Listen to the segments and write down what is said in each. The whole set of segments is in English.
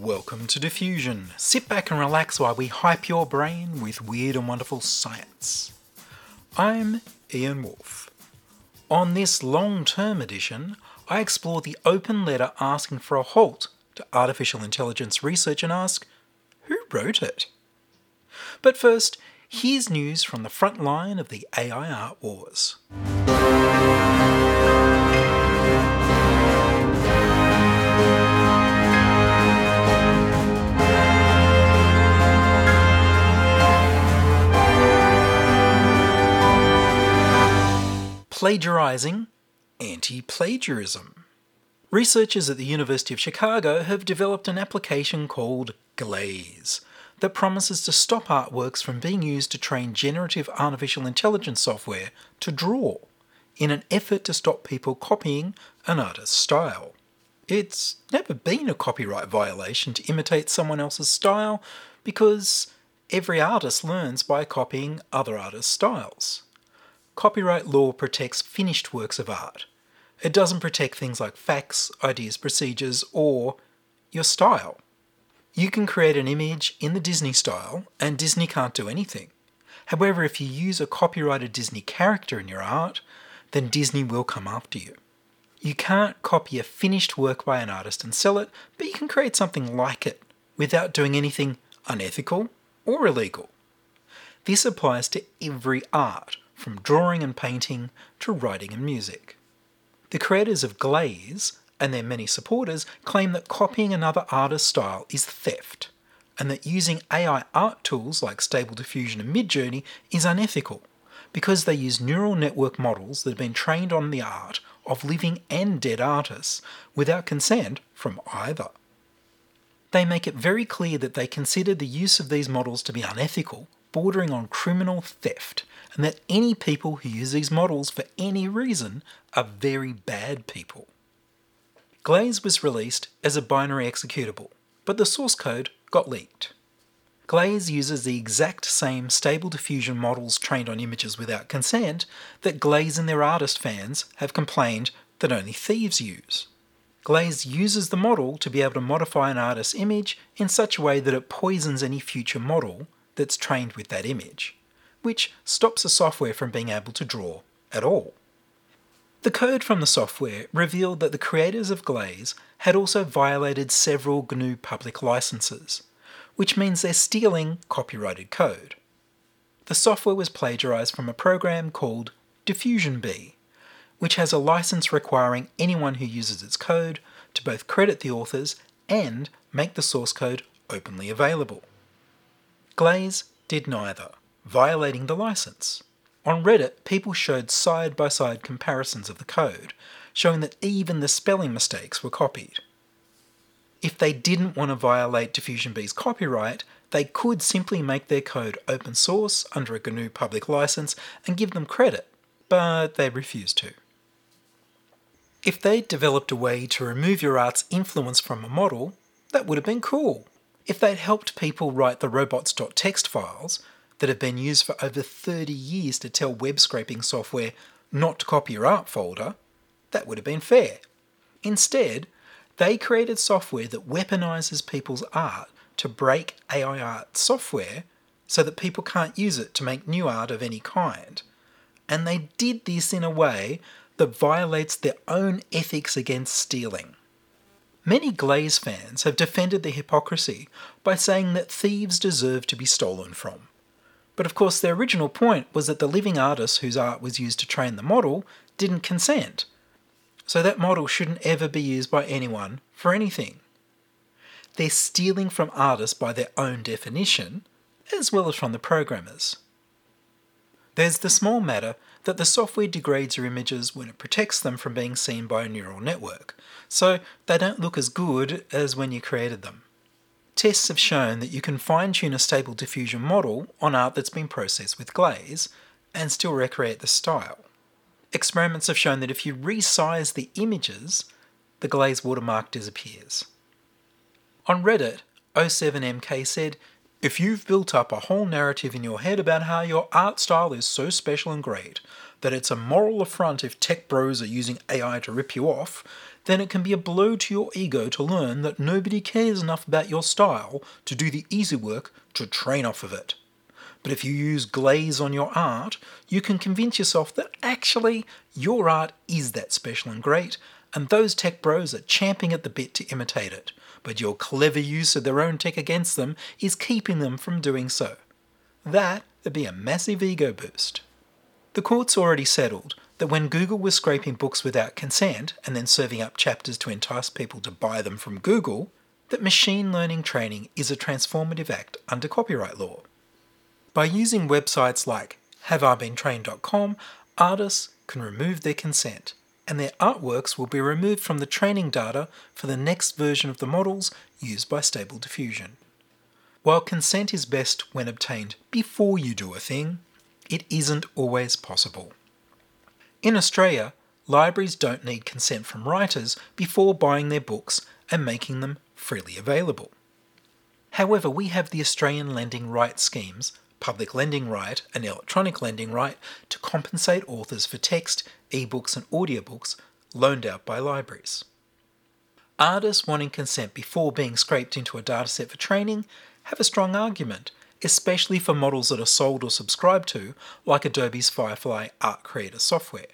welcome to Diffusion. Sit back and relax while we hype your brain with weird and wonderful science. I'm Ian Woolf. On this long term edition, I explore the open letter asking for a halt to artificial intelligence research and ask who wrote it? But first, here's news from the front line of the AI art wars. Plagiarizing anti plagiarism. Researchers at the University of Chicago have developed an application called Glaze that promises to stop artworks from being used to train generative artificial intelligence software to draw in an effort to stop people copying an artist's style. It's never been a copyright violation to imitate someone else's style because every artist learns by copying other artists' styles. Copyright law protects finished works of art. It doesn't protect things like facts, ideas, procedures, or your style. You can create an image in the Disney style, and Disney can't do anything. However, if you use a copyrighted Disney character in your art, then Disney will come after you. You can't copy a finished work by an artist and sell it, but you can create something like it without doing anything unethical or illegal. This applies to every art, from drawing and painting to writing and music. The creators of Glaze and their many supporters claim that copying another artist's style is theft, and that using AI art tools like Stable Diffusion and Midjourney is unethical because they use neural network models that have been trained on the art of living and dead artists without consent from either. They make it very clear that they consider the use of these models to be unethical, bordering on criminal theft, and that any people who use these models for any reason are very bad people. Glaze was released as a binary executable, but the source code got leaked. Glaze uses the exact same stable diffusion models trained on images without consent that Glaze and their artist fans have complained that only thieves use. Glaze uses the model to be able to modify an artist's image in such a way that it poisons any future model that's trained with that image, which stops the software from being able to draw at all. The code from the software revealed that the creators of Glaze had also violated several GNU public licenses, which means they're stealing copyrighted code. The software was plagiarized from a program called Diffusion Bee, which has a license requiring anyone who uses its code to both credit the authors and make the source code openly available. Glaze did neither, violating the license. On Reddit, people showed side by side comparisons of the code, showing that even the spelling mistakes were copied. If they didn't want to violate Diffusion Bee's copyright, they could simply make their code open source under a GNU public license and give them credit, but they refused to. If they'd developed a way to remove your art's influence from a model, that would have been cool. If they'd helped people write the robots.txt files that have been used for over 30 years to tell web scraping software not to copy your art folder, that would have been fair. Instead, they created software that weaponizes people's art to break AI art software so that people can't use it to make new art of any kind. And they did this in a way that violates their own ethics against stealing. Many Glaze fans have defended the hypocrisy by saying that thieves deserve to be stolen from. But of course, their original point was that the living artist whose art was used to train the model didn't consent. So that model shouldn't ever be used by anyone for anything. They're stealing from artists by their own definition, as well as from the programmers. There's the small matter that the software degrades your images when it protects them from being seen by a neural network, so they don't look as good as when you created them. Tests have shown that you can fine tune a stable diffusion model on art that's been processed with glaze and still recreate the style. Experiments have shown that if you resize the images, the glaze watermark disappears. On Reddit, 07MK said, If you've built up a whole narrative in your head about how your art style is so special and great that it's a moral affront if tech bros are using AI to rip you off, then it can be a blow to your ego to learn that nobody cares enough about your style to do the easy work to train off of it. But if you use glaze on your art, you can convince yourself that actually your art is that special and great, and those tech bros are champing at the bit to imitate it. But your clever use of their own tech against them is keeping them from doing so. That would be a massive ego boost. The court's already settled that when Google was scraping books without consent and then serving up chapters to entice people to buy them from Google, that machine learning training is a transformative act under copyright law. By using websites like haveibeentrained.com, artists can remove their consent, and their artworks will be removed from the training data for the next version of the models used by Stable Diffusion. While consent is best when obtained before you do a thing, it isn't always possible. In Australia, libraries don't need consent from writers before buying their books and making them freely available. However, we have the Australian lending right schemes public lending right and electronic lending right to compensate authors for text, ebooks, and audiobooks loaned out by libraries. Artists wanting consent before being scraped into a dataset for training have a strong argument, especially for models that are sold or subscribed to, like Adobe's Firefly Art Creator software.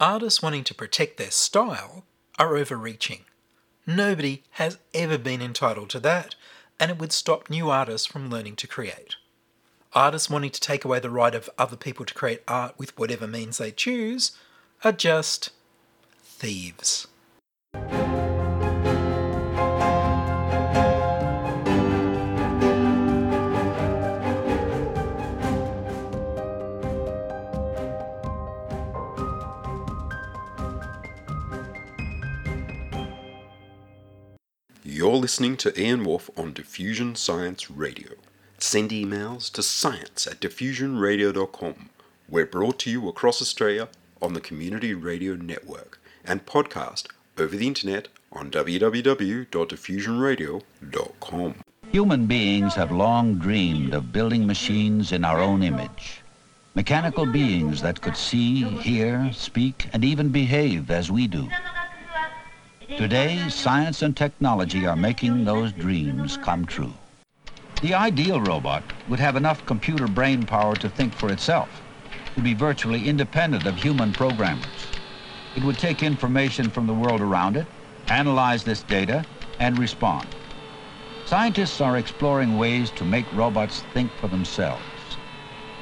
Artists wanting to protect their style are overreaching. Nobody has ever been entitled to that, and it would stop new artists from learning to create artists wanting to take away the right of other people to create art with whatever means they choose are just thieves. You're listening to Ian Woolf on Diffusion Science Radio. Send emails to science at diffusionradio.com. We're brought to you across Australia on the Community Radio Network and podcast over the internet on www.diffusionradio.com. Human beings have long dreamed of building machines in our own image. Mechanical beings that could see, hear, speak, and even behave as we do. Today, science and technology are making those dreams come true. The ideal robot would have enough computer brain power to think for itself, to be virtually independent of human programmers. It would take information from the world around it, analyze this data, and respond. Scientists are exploring ways to make robots think for themselves.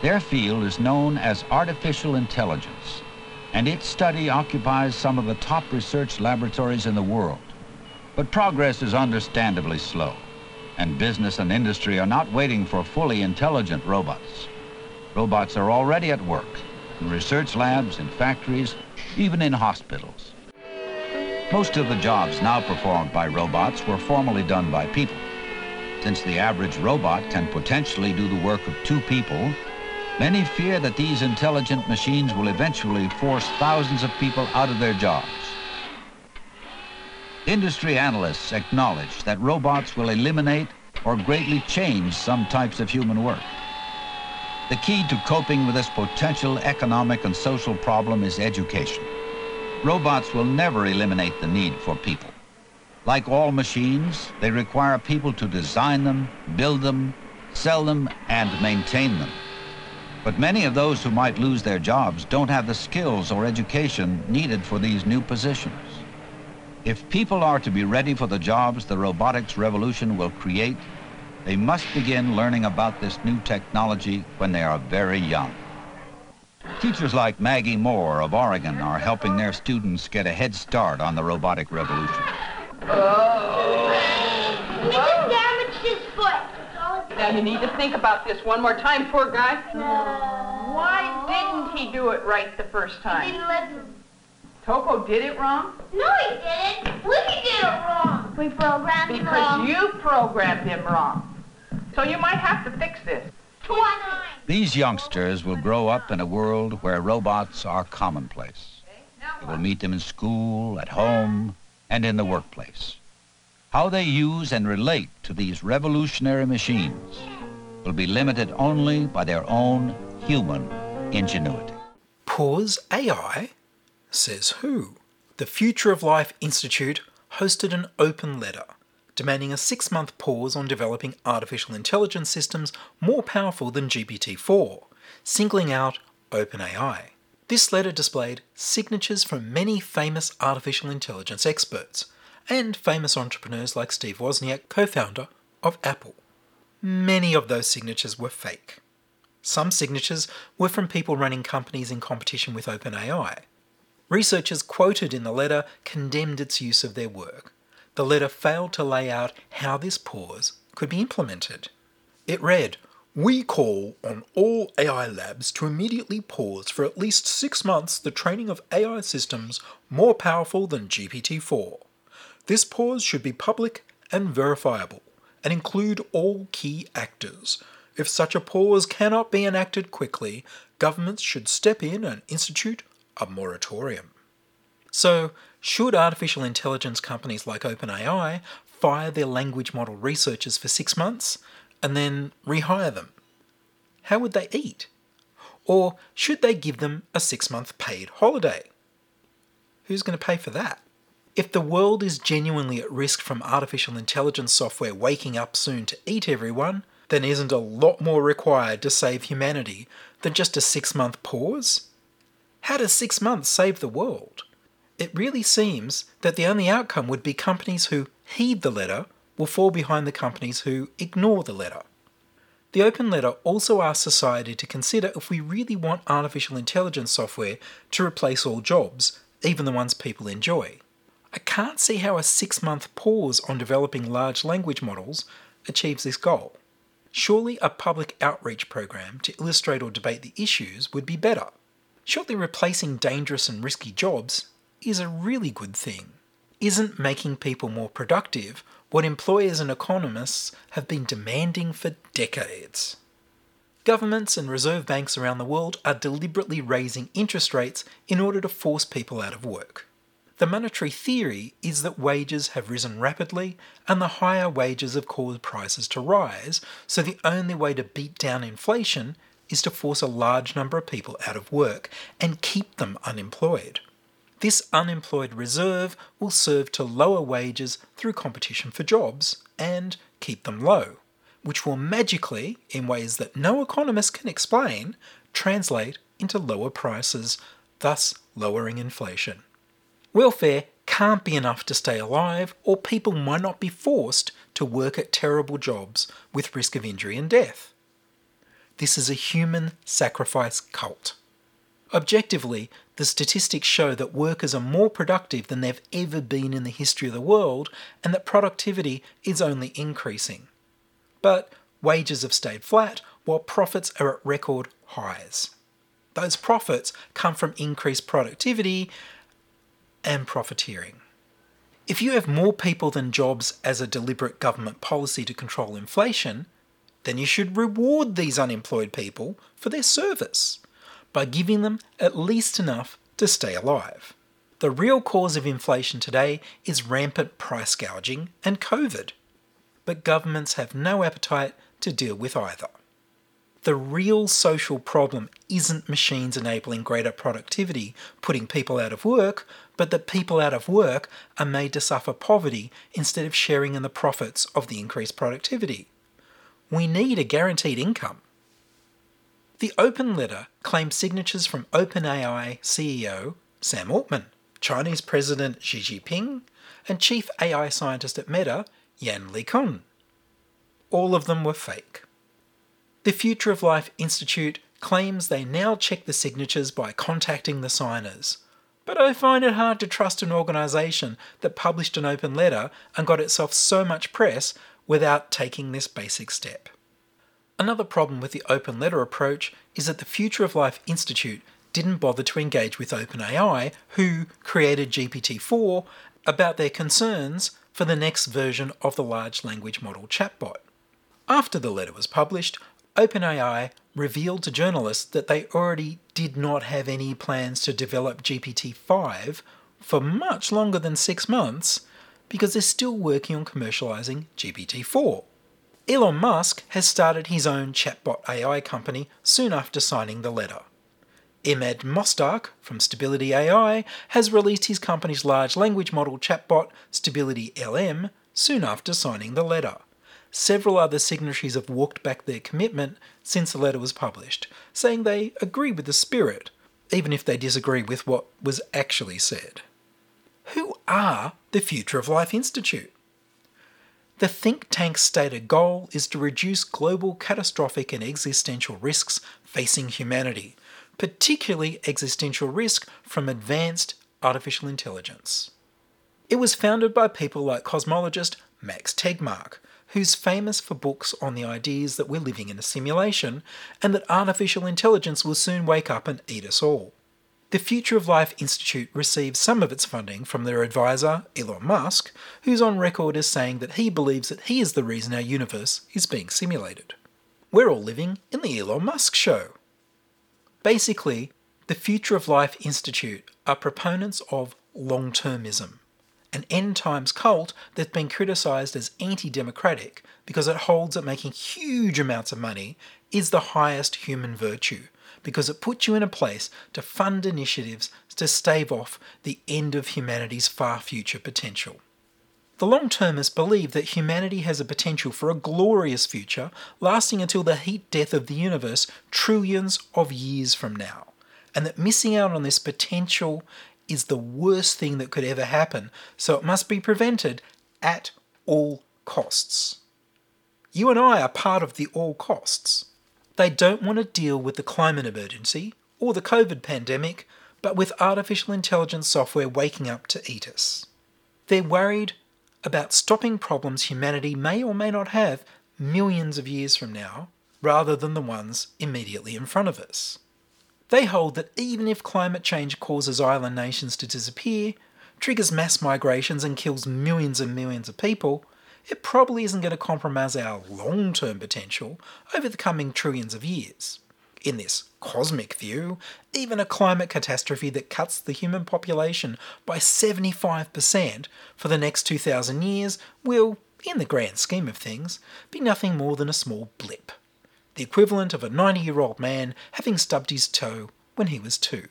Their field is known as artificial intelligence, and its study occupies some of the top research laboratories in the world. But progress is understandably slow and business and industry are not waiting for fully intelligent robots. Robots are already at work in research labs, in factories, even in hospitals. Most of the jobs now performed by robots were formerly done by people. Since the average robot can potentially do the work of two people, many fear that these intelligent machines will eventually force thousands of people out of their jobs. Industry analysts acknowledge that robots will eliminate or greatly change some types of human work. The key to coping with this potential economic and social problem is education. Robots will never eliminate the need for people. Like all machines, they require people to design them, build them, sell them, and maintain them. But many of those who might lose their jobs don't have the skills or education needed for these new positions. If people are to be ready for the jobs the robotics revolution will create, they must begin learning about this new technology when they are very young. Teachers like Maggie Moore of Oregon are helping their students get a head start on the robotic revolution. He just damaged his foot. Now you need to think about this one more time, poor guy. No. Why didn't he do it right the first time? He didn't listen. Topo did it wrong? No, he didn't. Willie did it wrong. We programmed Because wrong. Because you programmed him wrong. So you might have to fix this. These youngsters will grow up in a world where robots are commonplace. You will meet them in school, at home, and in the workplace. How they use and relate to these revolutionary machines will be limited only by their own human ingenuity. Pause AI? Says who? The Future of Life Institute hosted an open letter demanding a six month pause on developing artificial intelligence systems more powerful than GPT 4, singling out OpenAI. This letter displayed signatures from many famous artificial intelligence experts and famous entrepreneurs like Steve Wozniak, co founder of Apple. Many of those signatures were fake. Some signatures were from people running companies in competition with OpenAI. Researchers quoted in the letter condemned its use of their work. The letter failed to lay out how this pause could be implemented. It read, We call on all AI labs to immediately pause for at least six months the training of AI systems more powerful than GPT 4. This pause should be public and verifiable and include all key actors. If such a pause cannot be enacted quickly, governments should step in and institute a moratorium. So, should artificial intelligence companies like OpenAI fire their language model researchers for six months and then rehire them? How would they eat? Or should they give them a six month paid holiday? Who's going to pay for that? If the world is genuinely at risk from artificial intelligence software waking up soon to eat everyone, then isn't a lot more required to save humanity than just a six month pause? How does six months save the world? It really seems that the only outcome would be companies who heed the letter will fall behind the companies who ignore the letter. The open letter also asks society to consider if we really want artificial intelligence software to replace all jobs, even the ones people enjoy. I can't see how a six month pause on developing large language models achieves this goal. Surely a public outreach program to illustrate or debate the issues would be better. Surely replacing dangerous and risky jobs is a really good thing. Isn't making people more productive what employers and economists have been demanding for decades? Governments and reserve banks around the world are deliberately raising interest rates in order to force people out of work. The monetary theory is that wages have risen rapidly and the higher wages have caused prices to rise, so the only way to beat down inflation is to force a large number of people out of work and keep them unemployed. This unemployed reserve will serve to lower wages through competition for jobs and keep them low, which will magically, in ways that no economist can explain, translate into lower prices, thus lowering inflation. Welfare can't be enough to stay alive, or people might not be forced to work at terrible jobs with risk of injury and death. This is a human sacrifice cult. Objectively, the statistics show that workers are more productive than they've ever been in the history of the world and that productivity is only increasing. But wages have stayed flat while profits are at record highs. Those profits come from increased productivity and profiteering. If you have more people than jobs as a deliberate government policy to control inflation, then you should reward these unemployed people for their service by giving them at least enough to stay alive. The real cause of inflation today is rampant price gouging and COVID, but governments have no appetite to deal with either. The real social problem isn't machines enabling greater productivity, putting people out of work, but that people out of work are made to suffer poverty instead of sharing in the profits of the increased productivity. We need a guaranteed income. The open letter claims signatures from OpenAI CEO Sam Altman, Chinese President Xi Jinping, and Chief AI Scientist at Meta Yann LeCun. All of them were fake. The Future of Life Institute claims they now check the signatures by contacting the signers. But I find it hard to trust an organisation that published an open letter and got itself so much press without taking this basic step. Another problem with the open letter approach is that the Future of Life Institute didn't bother to engage with OpenAI, who created GPT 4, about their concerns for the next version of the large language model chatbot. After the letter was published, OpenAI revealed to journalists that they already did not have any plans to develop GPT 5 for much longer than six months because they're still working on commercializing GPT 4. Elon Musk has started his own chatbot AI company soon after signing the letter. Emad Mostaque from Stability AI has released his company's large language model chatbot, Stability LM, soon after signing the letter. Several other signatories have walked back their commitment since the letter was published, saying they agree with the spirit, even if they disagree with what was actually said. Who are the Future of Life Institute? The think tank's stated goal is to reduce global catastrophic and existential risks facing humanity, particularly existential risk from advanced artificial intelligence. It was founded by people like cosmologist Max Tegmark, who's famous for books on the ideas that we're living in a simulation and that artificial intelligence will soon wake up and eat us all. The Future of Life Institute receives some of its funding from their advisor, Elon Musk, who's on record as saying that he believes that he is the reason our universe is being simulated. We're all living in the Elon Musk show. Basically, the Future of Life Institute are proponents of long termism, an end times cult that's been criticised as anti democratic because it holds that making huge amounts of money is the highest human virtue, because it puts you in a place to fund initiatives to stave off the end of humanity's far future potential. The long termists believe that humanity has a potential for a glorious future lasting until the heat death of the universe trillions of years from now, and that missing out on this potential is the worst thing that could ever happen, so it must be prevented at all costs. You and I are part of the all costs. They don't want to deal with the climate emergency or the COVID pandemic, but with artificial intelligence software waking up to eat us. They're worried about stopping problems humanity may or may not have millions of years from now, rather than the ones immediately in front of us. They hold that even if climate change causes island nations to disappear, triggers mass migrations, and kills millions and millions of people, it probably isn't going to compromise our long term potential over the coming trillions of years. In this cosmic view, even a climate catastrophe that cuts the human population by 75% for the next 2,000 years will, in the grand scheme of things, be nothing more than a small blip. The equivalent of a 90 year old man having stubbed his toe when he was two.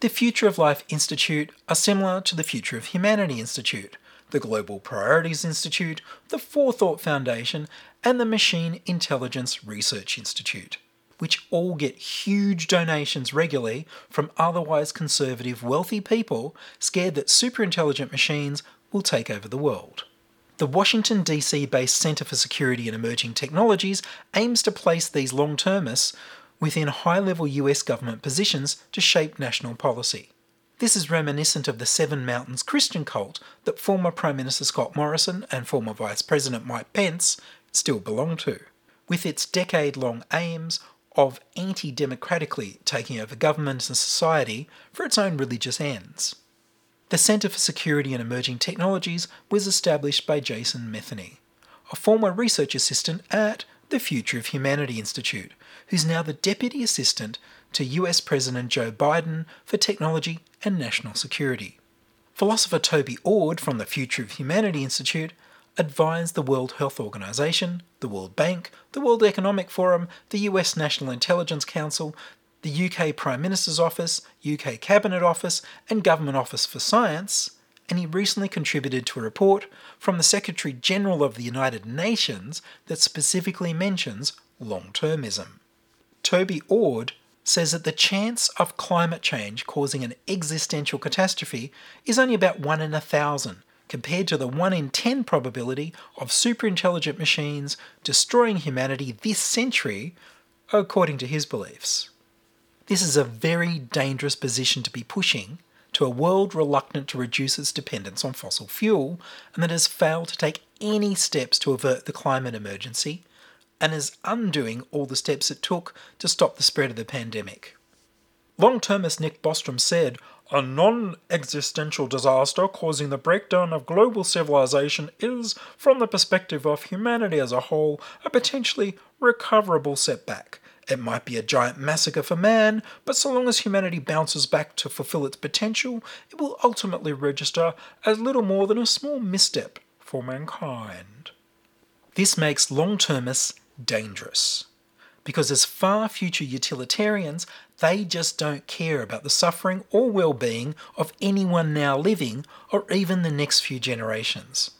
The Future of Life Institute are similar to the Future of Humanity Institute, the Global Priorities Institute, the Forethought Foundation, and the Machine Intelligence Research Institute which all get huge donations regularly from otherwise conservative, wealthy people scared that superintelligent machines will take over the world. The Washington, D.C. based Center for Security and Emerging Technologies aims to place these long termists within high level US government positions to shape national policy. This is reminiscent of the Seven Mountains Christian cult that former Prime Minister Scott Morrison and former Vice President Mike Pence still belong to, with its decade long aims of anti democratically taking over government and society for its own religious ends. The Centre for Security and Emerging Technologies was established by Jason Matheny, a former research assistant at the Future of Humanity Institute, who's now the Deputy Assistant to US President Joe Biden for Technology and National Security. Philosopher Toby Ord from the Future of Humanity Institute advised the World Health Organization, the World Bank, the World Economic Forum, the US National Intelligence Council, the UK Prime Minister's Office, UK Cabinet Office, and Government Office for Science, and he recently contributed to a report from the Secretary General of the United Nations that specifically mentions long termism. Toby Ord says that the chance of climate change causing an existential catastrophe is only about 1 in a thousand, compared to the 1 in 10 probability of superintelligent machines destroying humanity this century, according to his beliefs. This is a very dangerous position to be pushing to a world reluctant to reduce its dependence on fossil fuel and that has failed to take any steps to avert the climate emergency and is undoing all the steps it took to stop the spread of the pandemic. Long termist Nick Bostrom said, A non existential disaster causing the breakdown of global civilization is, from the perspective of humanity as a whole, a potentially recoverable setback. It might be a giant massacre for man, but so long as humanity bounces back to fulfill its potential, it will ultimately register as little more than a small misstep for mankind. This makes long termists dangerous because, as far future utilitarians, they just don't care about the suffering or well being of anyone now living or even the next few generations.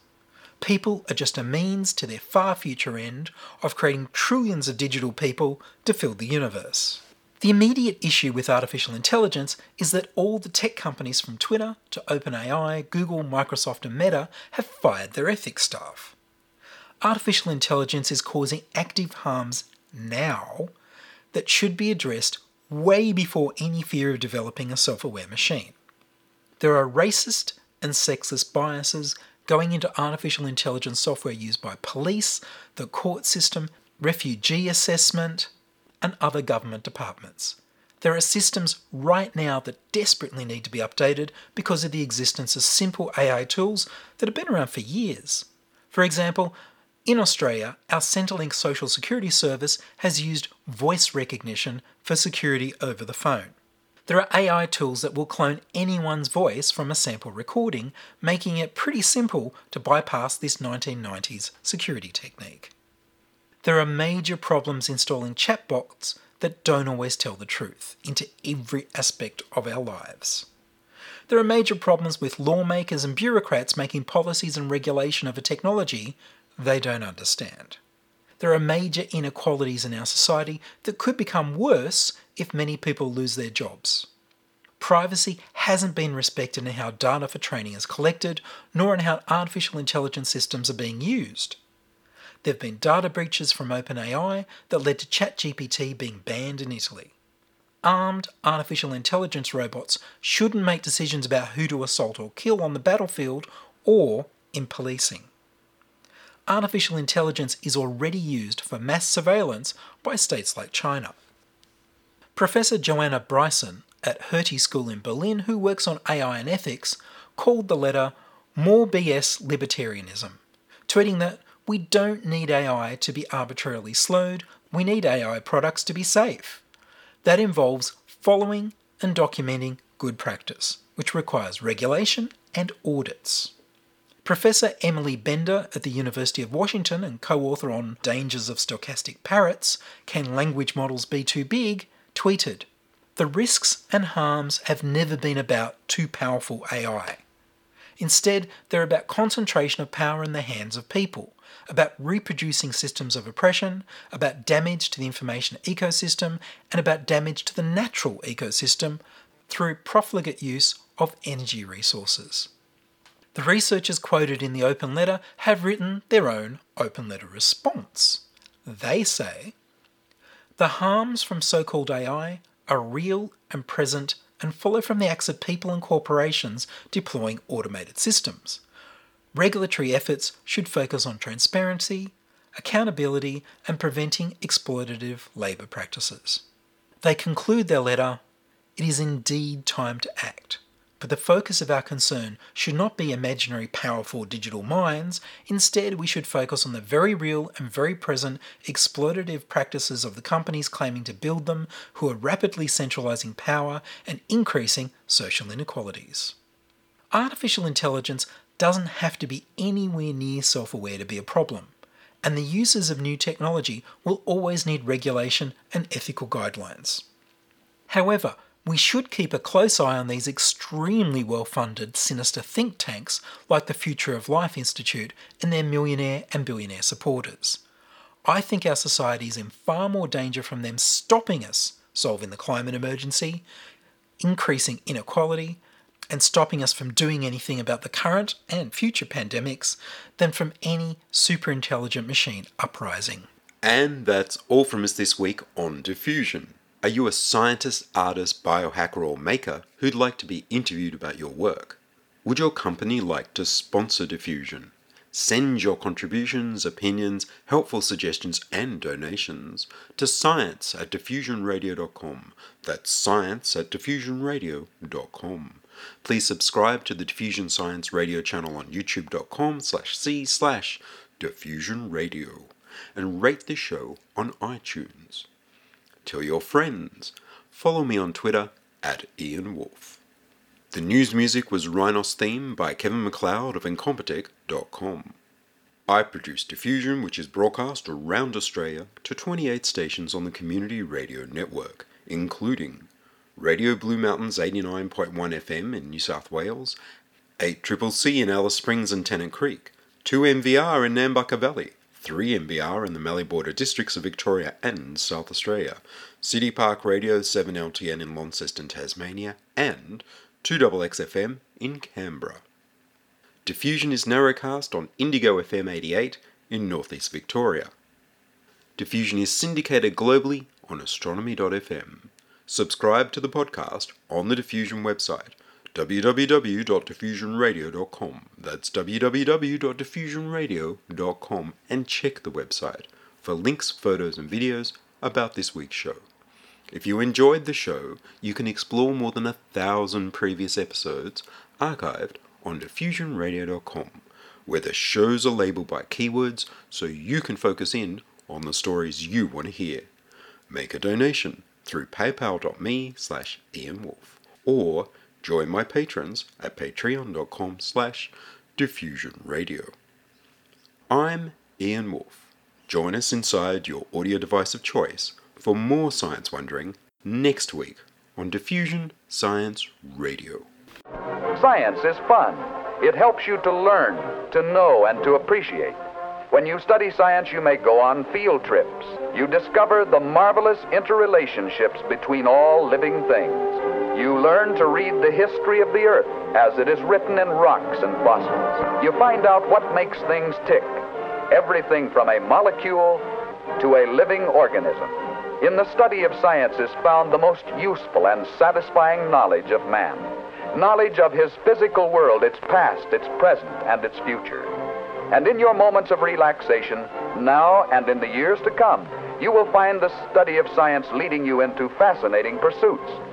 People are just a means to their far future end of creating trillions of digital people to fill the universe. The immediate issue with artificial intelligence is that all the tech companies from Twitter to OpenAI, Google, Microsoft, and Meta have fired their ethics staff. Artificial intelligence is causing active harms now that should be addressed way before any fear of developing a self aware machine. There are racist and sexist biases going into artificial intelligence software used by police, the court system, refugee assessment, and other government departments. There are systems right now that desperately need to be updated because of the existence of simple AI tools that have been around for years. For example, in Australia, our Centrelink Social Security Service has used voice recognition for security over the phone. There are AI tools that will clone anyone's voice from a sample recording, making it pretty simple to bypass this 1990s security technique. There are major problems installing chatbots that don't always tell the truth into every aspect of our lives. There are major problems with lawmakers and bureaucrats making policies and regulation of a technology they don't understand. There are major inequalities in our society that could become worse if many people lose their jobs. Privacy hasn't been respected in how data for training is collected, nor in how artificial intelligence systems are being used. There have been data breaches from OpenAI that led to ChatGPT being banned in Italy. Armed artificial intelligence robots shouldn't make decisions about who to assault or kill on the battlefield or in policing. Artificial intelligence is already used for mass surveillance by states like China. Professor Joanna Bryson at Hertie School in Berlin, who works on AI and ethics, called the letter More BS Libertarianism, tweeting that we don't need AI to be arbitrarily slowed, we need AI products to be safe. That involves following and documenting good practice, which requires regulation and audits. Professor Emily Bender at the University of Washington and co author on Dangers of Stochastic Parrots Can Language Models Be Too Big? Tweeted The risks and harms have never been about too powerful AI. Instead, they're about concentration of power in the hands of people, about reproducing systems of oppression, about damage to the information ecosystem, and about damage to the natural ecosystem through profligate use of energy resources. The researchers quoted in the open letter have written their own open letter response. They say the harms from so called AI are real and present and follow from the acts of people and corporations deploying automated systems. Regulatory efforts should focus on transparency, accountability, and preventing exploitative labour practices. They conclude their letter It is indeed time to act. But the focus of our concern should not be imaginary powerful digital minds. Instead, we should focus on the very real and very present exploitative practices of the companies claiming to build them, who are rapidly centralizing power and increasing social inequalities. Artificial intelligence doesn't have to be anywhere near self aware to be a problem, and the uses of new technology will always need regulation and ethical guidelines. However, we should keep a close eye on these extremely well funded, sinister think tanks like the Future of Life Institute and their millionaire and billionaire supporters. I think our society is in far more danger from them stopping us solving the climate emergency, increasing inequality, and stopping us from doing anything about the current and future pandemics than from any super intelligent machine uprising. And that's all from us this week on Diffusion. Are you a scientist, artist, biohacker, or maker who'd like to be interviewed about your work? Would your company like to sponsor Diffusion? Send your contributions, opinions, helpful suggestions, and donations to science at diffusionradio.com. That's science at diffusionradio.com. please subscribe to the Diffusion Science Radio channel on youtube.com slash c slash diffusion radio and rate the show on iTunes. Tell your friends. Follow me on Twitter at Ian. The news music was Rhinos theme by Kevin MacLeod of Incompetech.com. I produce Diffusion, which is broadcast around Australia to 28 stations on the Community Radio Network, including Radio Blue Mountains 89.1 FM in New South Wales, 8 Triple C in Alice Springs and Tennant Creek, 2 NVR in Nambucca Valley, 3 MBR in the Mallee Border districts of Victoria and South Australia, City Park Radio 7 LTN in Launceston, Tasmania, and 2XXFM in Canberra. Diffusion is narrowcast on Indigo FM 88 in northeast Victoria. Diffusion is syndicated globally on astronomy.fm. Subscribe to the podcast on the Diffusion website www.diffusionradio.com. That's www.diffusionradio.com and check the website for links, photos, and videos about this week's show. If you enjoyed the show, you can explore more than a thousand previous episodes archived on diffusionradio.com, where the shows are labeled by keywords so you can focus in on the stories you want to hear. Make a donation through paypal.me slash ianwoolf or join my patrons at patreon.com slash diffusionradio. I'm Ian Woolf. Join us inside your audio device of choice for more science wondering next week on Diffusion Science Radio. Science is fun. It helps you to learn, to know, and to appreciate. When you study science, you may go on field trips. You discover the marvelous interrelationships between all living things. You learn to read the history of the earth as it is written in rocks and fossils. You find out what makes things tick. Everything from a molecule to a living organism. In the study of science is found the most useful and satisfying knowledge of man knowledge of his physical world, its past, its present, and its future. And in your moments of relaxation, now and in the years to come, you will find the study of science leading you into fascinating pursuits